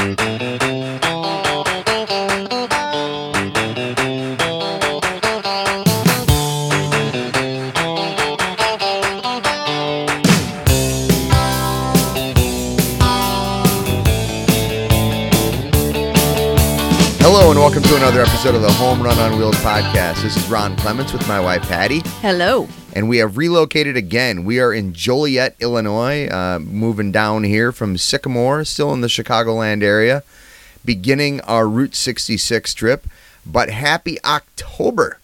Hello and welcome to another episode of the Home Run on Wheels podcast. This is Ron Clements with my wife Patty, Hello. And we have relocated again. We are in Joliet, Illinois, uh, moving down here from Sycamore, still in the Chicagoland area, beginning our Route 66 trip. But happy October!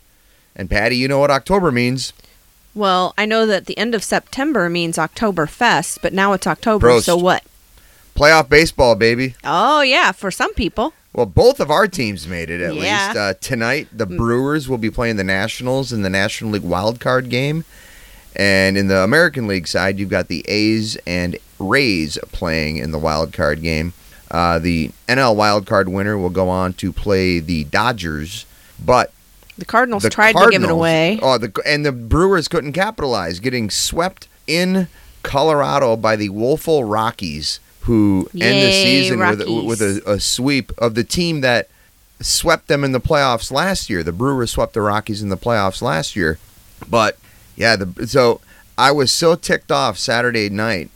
And Patty, you know what October means? Well, I know that the end of September means Oktoberfest, but now it's October, Prost. so what? Playoff baseball, baby. Oh, yeah, for some people. Well, both of our teams made it at Yeah. least. Uh, tonight, the Brewers will be playing the Nationals in the National League wild card game. And in the American League side, you've got the A's and Rays playing in the wild card game. Uh, the NL wild card winner will go on to play the Dodgers, but The Cardinals the tried to give it away. Oh, the and the Brewers couldn't capitalize, getting swept in Colorado by the Woeful Rockies, who end the Yay, season with Rockies. with a, a sweep of the team that swept them in the playoffs last year. The Brewers swept the Rockies in the playoffs last year, but yeah, the so I was so ticked off Saturday night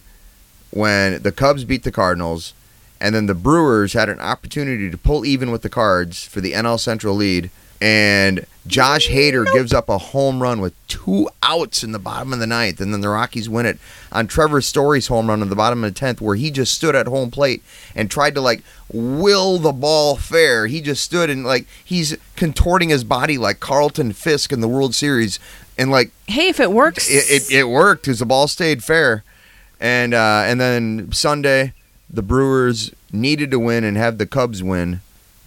when the Cubs beat the Cardinals. And then the Brewers had an opportunity to pull even with the Cards for the NL Central lead, and Josh Hader gives up a home run with two outs in the bottom of the ninth, and then the Rockies win it on Trevor Story's home run in the bottom of the tenth, where he just stood at home plate and tried to like will the ball fair. He just stood and like he's contorting his body like Carlton Fisk in the World Series, and like Hey, if it works. it, it, it worked because the ball stayed fair, and uh, and then Sunday the Brewers needed to win and have the Cubs win,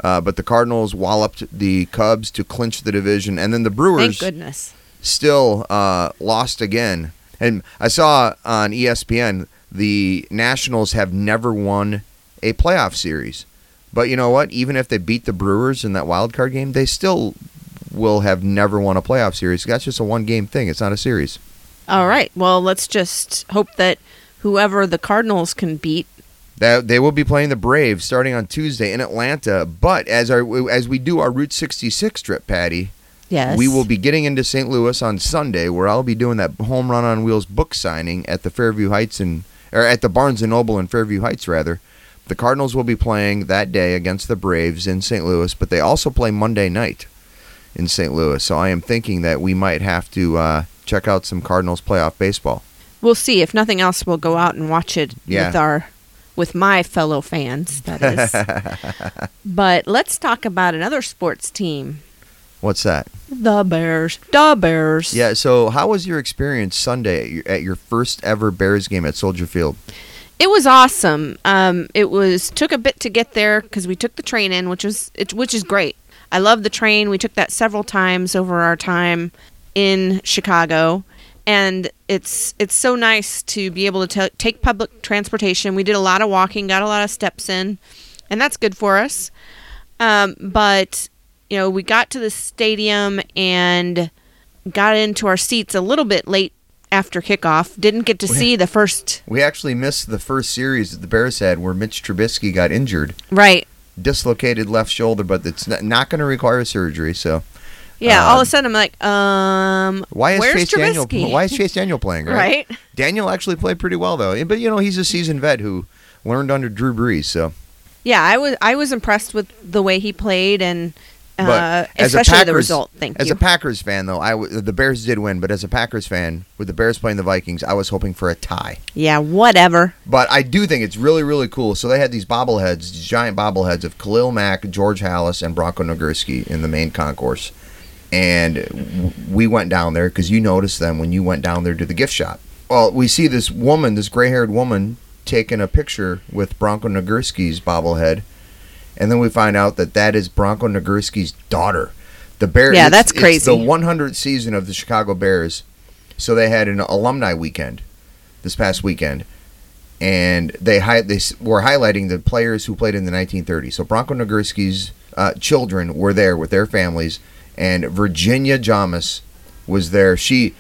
uh, but the Cardinals walloped the Cubs to clinch the division, and then the Thank Brewers goodness. still uh, lost again. And I saw on ESPN the Nationals have never won a playoff series, but you know what? Even if they beat the Brewers in that wild card game, they still will have never won a playoff series. That's just a one game thing. It's not a series. All right. Well, let's just hope that whoever the Cardinals can beat. That they will be playing the Braves starting on Tuesday in Atlanta. But as our as we do our Route 66 trip, Patty, Yes. we will be getting into St. Louis on Sunday, where I'll be doing that home run on wheels book signing at the Fairview Heights and or at the Barnes and Noble in Fairview Heights rather. The Cardinals will be playing that day against the Braves in St. Louis, but they also play Monday night in St. Louis. So I am thinking that we might have to uh, check out some Cardinals playoff baseball. We'll see. If nothing else, we'll go out and watch it Yeah. with our with my fellow fans, that is. but let's talk about another sports team. What's that? The Bears. The Bears. Yeah. So, how was your experience Sunday at your, at your first ever Bears game at Soldier Field? It was awesome. Um, it was took a bit to get there because we took the train in, which was it, which is great. I love the train. We took that several times over our time in Chicago, and it's it's so nice to be able to ta take public transportation. We did a lot of walking, got a lot of steps in, and that's good for us. Um, but you know, we got to the stadium and got into our seats a little bit late after kickoff. Didn't get to see the first We actually missed the first series that the Bears had where Mitch Trubisky got injured, right. dislocated left shoulder, but it's not, not going to require surgery. So, Yeah, all of a sudden I'm like, um, why is where's Chase Daniel? Why is Chase Daniel playing? Right? right? Daniel actually played pretty well though, but you know he's a seasoned vet who learned under Drew Brees. So, Yeah, I was I was impressed with the way he played and uh, as especially the result. Thank as you. a Packers fan though, I w- the Bears did win, but as a Packers fan, with the Bears playing the Vikings, I was hoping for a tie. yeah, whatever. But I do think it's really, really cool. So they had these bobbleheads, these giant bobbleheads of Khalil Mack, George Halas, and Bronco Nagurski in the main concourse. And we went down there because you noticed them when you went down there to the gift shop. Well, we see this woman, this gray haired woman, taking a picture with Bronco Nagurski's bobblehead. And then we find out that that is Bronco Nagurski's daughter. The Bears. Yeah, that's It's crazy. the 100th season of the Chicago Bears. So they had an alumni weekend this past weekend and they hi- they were highlighting the players who played in the 1930s. So Bronco Nagurski's uh, children were there with their families, and Virginia Jamas was there. She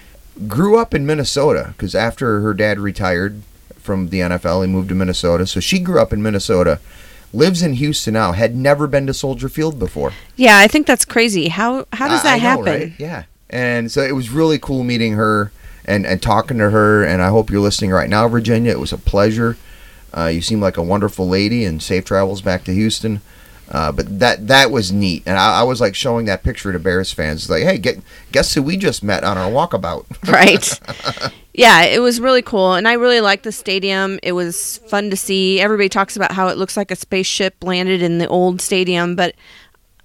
grew up in Minnesota because after her dad retired from the NFL, he moved to Minnesota. So she grew up in Minnesota, lives in Houston now, had never been to Soldier Field before. Yeah, I think that's crazy. How how does that I know, happen? right? Yeah. And so it was really cool meeting her and, and talking to her. And I hope you're listening right now, Virginia. It was a pleasure. Uh, you seem like a wonderful lady and safe travels back to Houston. Uh, but that that was neat, and I, I was like showing that picture to Bears fans, like, "Hey, get, guess who we just met on our walkabout?" right. Yeah, it was really cool, and I really liked the stadium. It was fun to see. Everybody talks about how it looks like a spaceship landed in the old stadium, but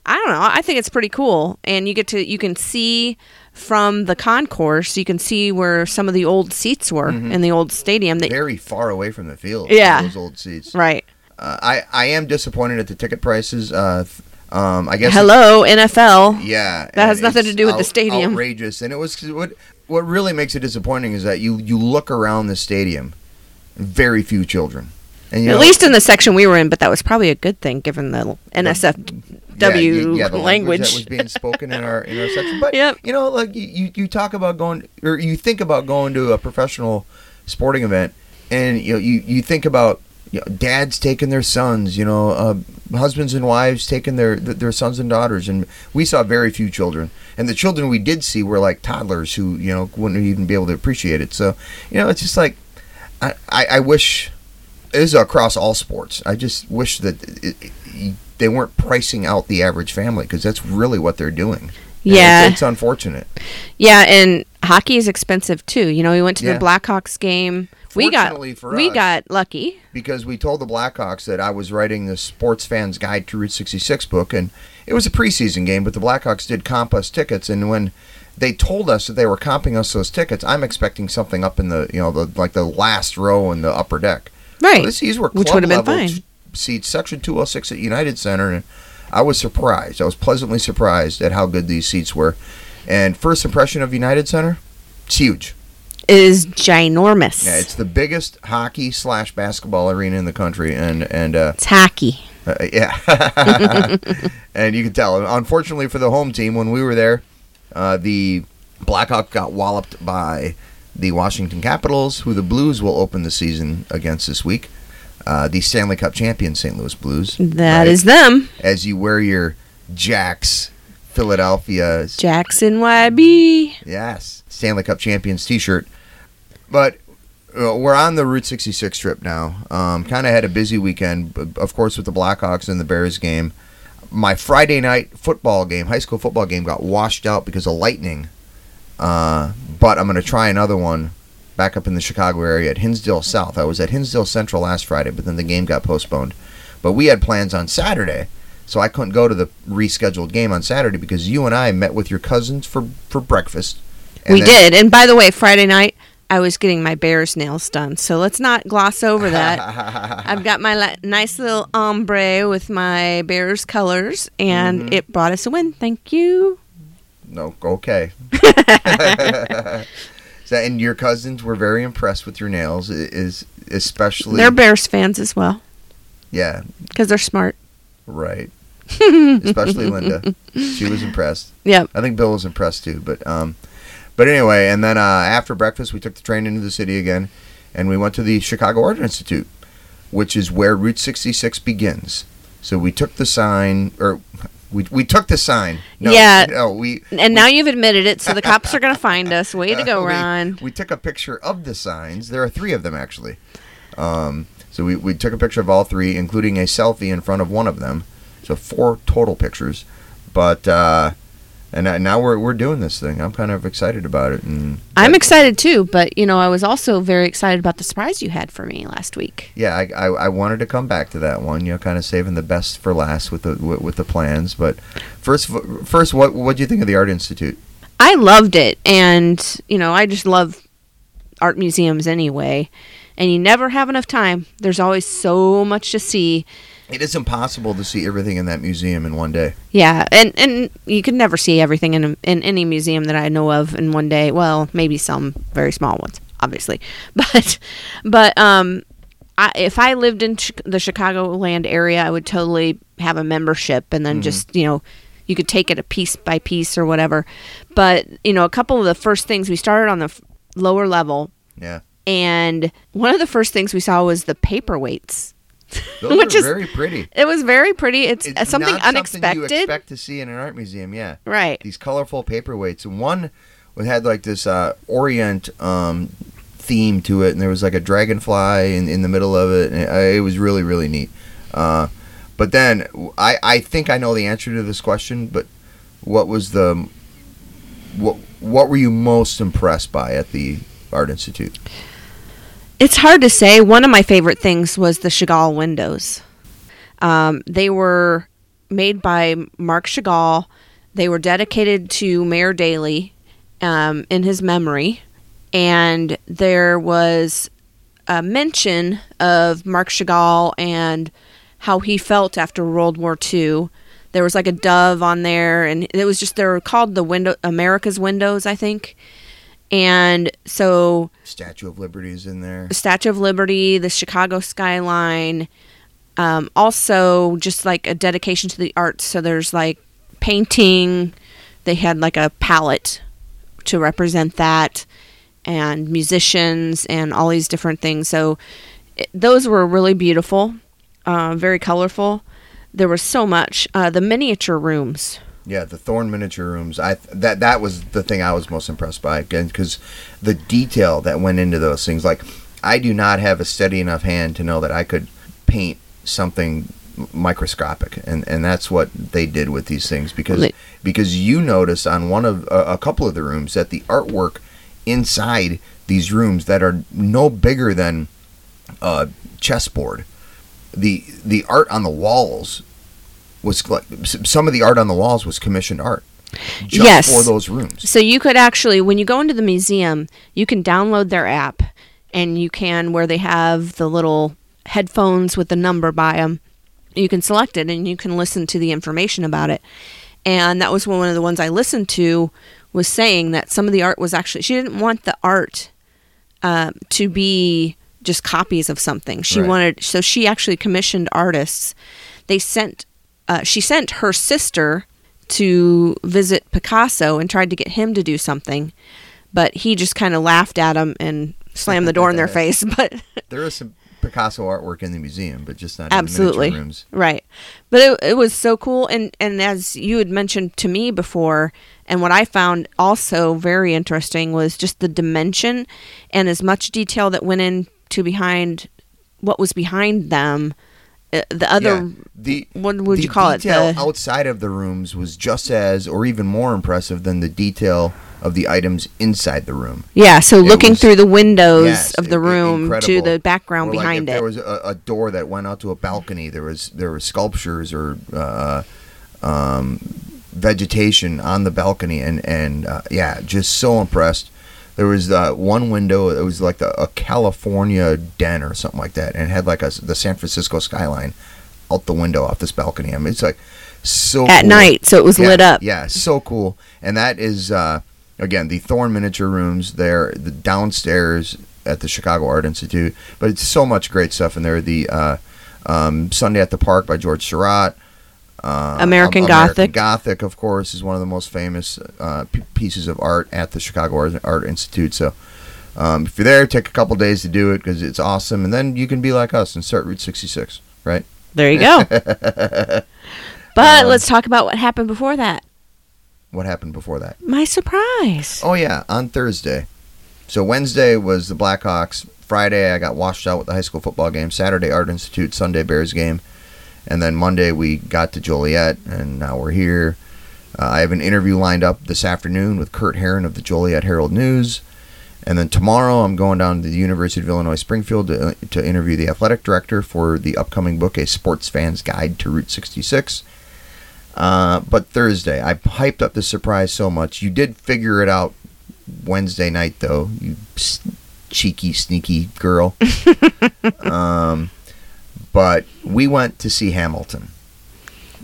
I don't know. I think it's pretty cool, and you get to you can see from the concourse. You can see where some of the old seats were in the old stadium. That, Very far away from the field. Yeah. those old seats. right. Uh, I I am disappointed at the ticket prices. Uh, um, I guess Hello, NFL. Yeah, That has nothing to do with the stadium. Outrageous, and it was what what really makes it disappointing is that you you look around the stadium, very few children, and you At know, least in the section we were in, but that was probably a good thing given the NSFW yeah, yeah, the language. that was being spoken in our in our section. But Yep. you know, like you, you you talk about going or you think about going to a professional sporting event, and you know you you think about. You know, dads taking their sons, you know, uh, husbands and wives taking their their sons and daughters, and we saw very few children. And the children we did see were like toddlers who, you know, wouldn't even be able to appreciate it. So, you know, it's just like, I, I, I wish it is across all sports. I just wish that it, it, they weren't pricing out the average family because that's really what they're doing. Yeah. it's, it's unfortunate. Yeah, and hockey is expensive too. You know, we went to Yeah. the Blackhawks game. We got we got lucky. because we told the Blackhawks that I was writing the Sports Fans Guide to Route 66 book, and it was a preseason game, but the Blackhawks did comp us tickets, and when they told us that they were comping us those tickets, I'm expecting something up in the you know the like the last row in the upper deck. Right. Well, these were Which club would've been fine. seats, section 206 at United Center, and I was surprised. I was pleasantly surprised at how good these seats were. And first impression of United Center, it's huge. Is ginormous. Yeah, it's the biggest hockey slash basketball arena in the country, and and uh, It's hockey. uh, yeah, and you can tell. Unfortunately for the home team, when we were there, uh, the Blackhawk got walloped by the Washington Capitals, who the Blues will open the season against this week. Uh, the Stanley Cup champion St. Louis Blues. That right? is them. as you wear your Jacks Philadelphia Jackson YB. Yes, Stanley Cup champions T-shirt. But uh, we're on the Route 66 trip now. Um, kind of had a busy weekend, of course, with the Blackhawks and the Bears game. My Friday night football game, high school football game, got washed out because of lightning. Uh, but I'm going to try another one back up in the Chicago area at Hinsdale South. I was at Hinsdale Central last Friday, but then the game got postponed. But we had plans on Saturday, so I couldn't go to the rescheduled game on Saturday because you and I met with your cousins for for breakfast. We then- did. And by the way, Friday night I was getting my bear's nails done. So let's not gloss over that. I've got my li- nice little ombre with my bear's colors and Mm-hmm. it brought us a win. Thank you. No, okay. so, and your cousins were very impressed with your nails, is especially They're Bears fans as well yeah, because they're smart. right. especially Linda, she was impressed. Yep. I think Bill was impressed too. But um, but anyway, and then uh, after breakfast, we took the train into the city again, and we went to the Chicago Art Institute, which is where Route 66 begins. So we took the sign, or we, we took the sign. No, Yeah. No, we And now you've admitted it, so the cops are going to find us. Way to go, we- Ron. We, took a picture of the signs. There are three of them actually. Um, so we, we took a picture of all three, including a selfie in front of one of them. So four total pictures. But uh, and now we're we're doing this thing. I'm kind of excited about it. And I'm excited too, but you know, I was also very excited about the surprise you had for me last week. yeah, I, I, I wanted to come back to that one. You know, kind of saving the best for last with the with, with the plans. But first, first, what what do you think of the Art Institute? I loved it, and you know, I just love art museums anyway. And you never have enough time. There's always so much to see. It is impossible to see everything in that museum in one day. Yeah, and and you can never see everything in a, in any museum that I know of in one day. Well, maybe some very small ones, obviously, but but um, I, if I lived in Chi- the Chicagoland area, I would totally have a membership, and then just you know, you could take it a piece by piece or whatever. But you know, a couple of the first things we started on the f- lower level, Yeah. and one of the first things we saw was the paperweights. Those Which are is- very pretty. It was very pretty. It's, uh, It's something not unexpected. Something you expect to see in an art museum, yeah. right. These colorful paperweights. One had like this uh, Orient um, theme to it, and there was like a dragonfly in, in the middle of it. And it, it was really really neat. Uh, but then I I think I know the answer to this question. But what was the what what were you most impressed by at the Art Institute? It's hard to say. One of my favorite things was the Chagall windows. Um, they were made by Marc Chagall. They were dedicated to Mayor Daley um, in his memory. And there was a mention of Marc Chagall and how he felt after World War II. There was like a dove on there, and it was just they were called the window America's windows, I think. And so Statue of Liberty is in there. Statue of Liberty, the Chicago skyline, um, also just like a dedication to the arts. So there's like painting. They had like a palette to represent that, and musicians and all these different things. So it, those were really beautiful, uh, very colorful. There was so much. Uh, the miniature rooms. Yeah, the Thorne miniature rooms. I that that was the thing I was most impressed by again because the detail that went into those things. Like, I do not have a steady enough hand to know that I could paint something microscopic, and and that's what they did with these things because because you notice on one of a, a couple of the rooms that the artwork inside these rooms that are no bigger than a chessboard. The the art on the walls was like some of the art on the walls was commissioned art just Yes. for those rooms. So you could actually, when you go into the museum, you can download their app, and you can where they have the little headphones with the number by them. You can select it, and you can listen to the information about it. And that was one of the ones I listened to was saying that some of the art was actually she didn't want the art uh, to be just copies of something. She Right. wanted so she actually commissioned artists. They sent uh, she sent her sister to visit Picasso and tried to get him to do something, but he just kind of laughed at him and slammed the door in their face. But There is some Picasso artwork in the museum, but just not Absolutely. in the miniature rooms. Right. But it, it was so cool. And, and as you had mentioned to me before, and what I found also very interesting was just the dimension and as much detail that went into behind what was behind them. Uh, The other, yeah, the what would the you call it? The detail outside of the rooms was just as, or even more impressive than the detail of the items inside the room. yeah, so looking was- through the windows Yes, of the room to the background Or like behind if it. There was a, a door that went out to a balcony. There was there were sculptures or uh, um, vegetation on the balcony, and and uh, yeah, just so impressed. There was uh, one window. It was like the, a California den or something like that, and it had like a, the San Francisco skyline out the window off this balcony. I mean, it's like so At cool. night, so it was Yeah, lit up. Yeah, so cool. And that is uh, again the Thorne miniature rooms. There, the downstairs at the Chicago Art Institute. But it's so much great stuff in there. The uh, um, Sunday at the Park by George Seurat. Uh, American Gothic. Gothic, of course, is one of the most famous uh, p- pieces of art at the Chicago Art, Art Institute. So, um, if you're there, take a couple days to do it because it's awesome, and then you can be like us and start Route 66, right? There you go. but Um, let's talk about what happened before that. What happened before that? My surprise. Oh yeah, on Thursday. So Wednesday was the Blackhawks. Friday I got washed out with the high school football game. Saturday Art Institute. Sunday Bears game. And then Monday we got to Joliet, and now we're here. Uh, I have an interview lined up this afternoon with Kurt Heron of the Joliet Herald News. And then tomorrow I'm going down to the University of Illinois Springfield to, to interview the athletic director for the upcoming book, A Sports Fan's Guide to Route 66. Uh, but Thursday, I hyped up the surprise so much. You did figure it out Wednesday night, though. You cheeky, sneaky girl. um, but we went to see Hamilton,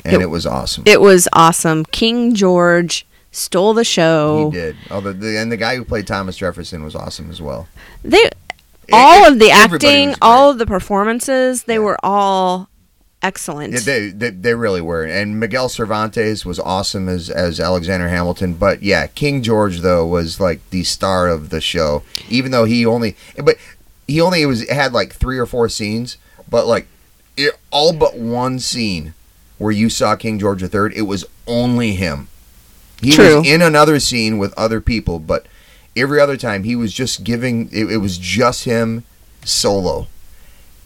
and It- it, was awesome. It was awesome. King George stole the show. he did. The, the, and the guy who played Thomas Jefferson was awesome as well. They all It- of the acting, all of the performances, they Yeah. were all excellent. Yeah, they, they they really were, and Miguel Cervantes was awesome as as Alexander Hamilton. But yeah, King George though was like the star of the show, even though he only but he only was had like three or four scenes, but like it, all but one scene where you saw King George III, it was only him. He True. was in another scene with other people, but every other time he was just giving. It, it was just him solo,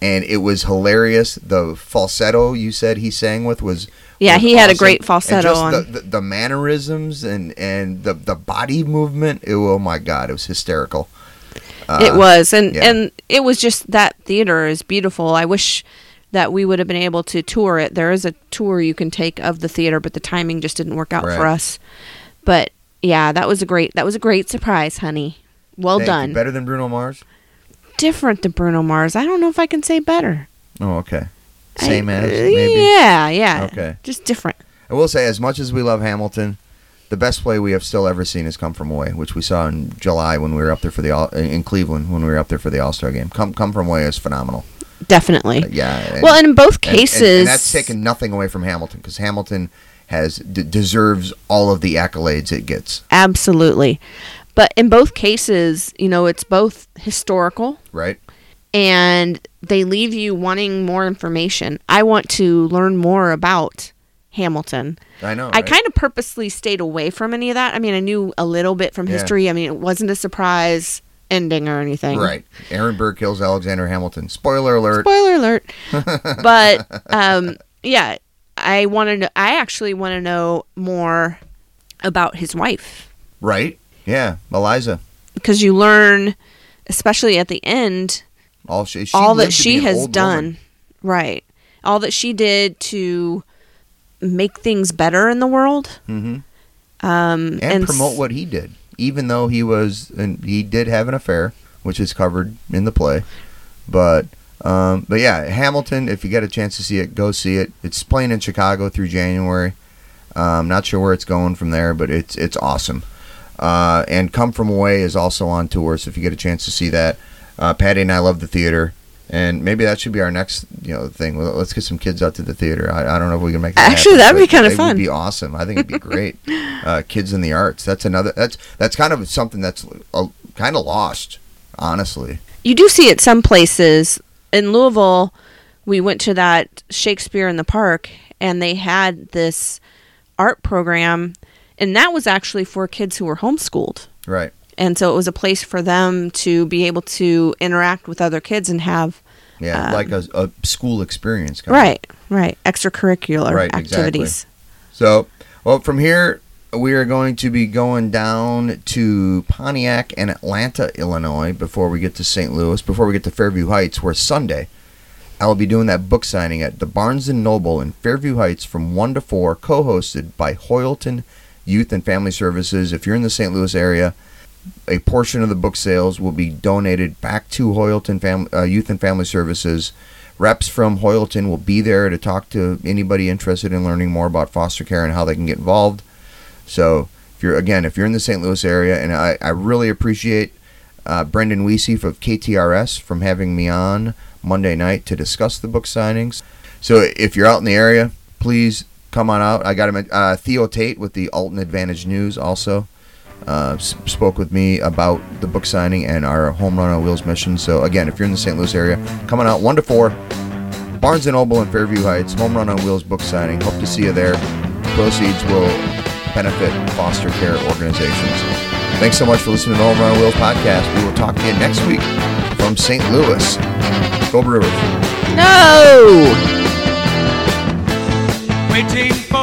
and it was hilarious. The falsetto you said he sang with was Yeah, was he had a awesome. great And falsetto just on. The, the, the mannerisms and and the the body movement. It, oh my god, it was hysterical. Uh, it was, and yeah. and it was just that theater is beautiful. I wish that we would have been able to tour it. There is a tour you can take of the theater, but the timing just didn't work out for us. But yeah, that was a great that was a great surprise, honey. Well thank done. Better than Bruno Mars. Different than Bruno Mars. I don't know if I can say better. Oh, okay. I- Same as uh, maybe. Yeah, yeah. Okay. Just different. I will say, as much as we love Hamilton, the best play we have still ever seen has come from away, which we saw in July when we were up there for the All- in Cleveland when we were up there for the All Star game. Come come from away is phenomenal. Definitely. Uh, yeah. and- well, and in both and- and- cases, and, that's taken nothing away from Hamilton because Hamilton has d- deserves all of the accolades it gets. absolutely. But in both cases, you know, it's both historical Right. and they leave you wanting more information. I want to learn more about Hamilton. I know. I right? kind of purposely stayed away from any of that. I mean, I knew a little bit from Yeah. history. I mean, it wasn't a surprise ending or anything. Right. Aaron Burr kills Alexander Hamilton. Spoiler alert. Spoiler alert. but um, yeah, I wanted to, I actually want to know more about his wife right. Yeah. Eliza. because you learn, especially at the end, All she, she all that lived to be she has done. woman. Right. All that she did to make things better in the world. Mhm. Um, and, s- promote what he did, even though he was and he did have an affair, which is covered in the play. But um, but yeah, Hamilton. If you get a chance to see it, go see it. It's playing in Chicago through January. Um, not sure where it's going from there, but it's it's awesome. Uh, and Come From Away is also on tour, so if you get a chance to see that, uh, Patty and I love the theater, and maybe that should be our next you know thing. Well, Let's get some kids out to the theater. I, I don't know if we can make that Actually, happen, that'd be kinda it fun. Would be awesome. I think it'd be great. uh, kids in the arts. That's another. That's that's kind of something that's uh, kind of lost, honestly. you do see it some places in Louisville. We went to that Shakespeare in the Park, and they had this art program, and that was actually for kids who were homeschooled. Right. And so it was a place for them to be able to interact with other kids and have Yeah, Um, like a, a school experience. Kind of. right, right, extracurricular Right, exactly. activities. So, well, from here we are going to be going down to Pontiac and Atlanta, Illinois, before we get to St. Louis, before we get to Fairview Heights, where Sunday I will be doing that book signing at the Barnes and Noble in Fairview Heights from one to four, co-hosted by Hoyleton Youth and Family Services. If you're in the St. Louis area, a portion of the book sales will be donated back to Hoyleton Fam- uh, Youth and Family Services. Reps from Hoyleton will be there to talk to anybody interested in learning more about foster care and how they can get involved. So, if you're again, if you're in the St. Louis area, and I, I really appreciate uh, Brendan Weesey of KTRS from having me on Monday night to discuss the book signings. So, if you're out in the area, please come on out. I got him. Uh, Theo Tate with the Alton Advantage News also uh, s- spoke with me about the book signing and our home run on wheels mission. So again, if you're in the St. Louis area, coming out one to four, Barnes and Noble in Fairview Heights, home run on wheels book signing. Hope to see you there. Proceeds will benefit foster care organizations. Thanks so much for listening to the Home Run on Wheels podcast. We will talk to you next week from St. Louis. Go Brewers. No. waiting for the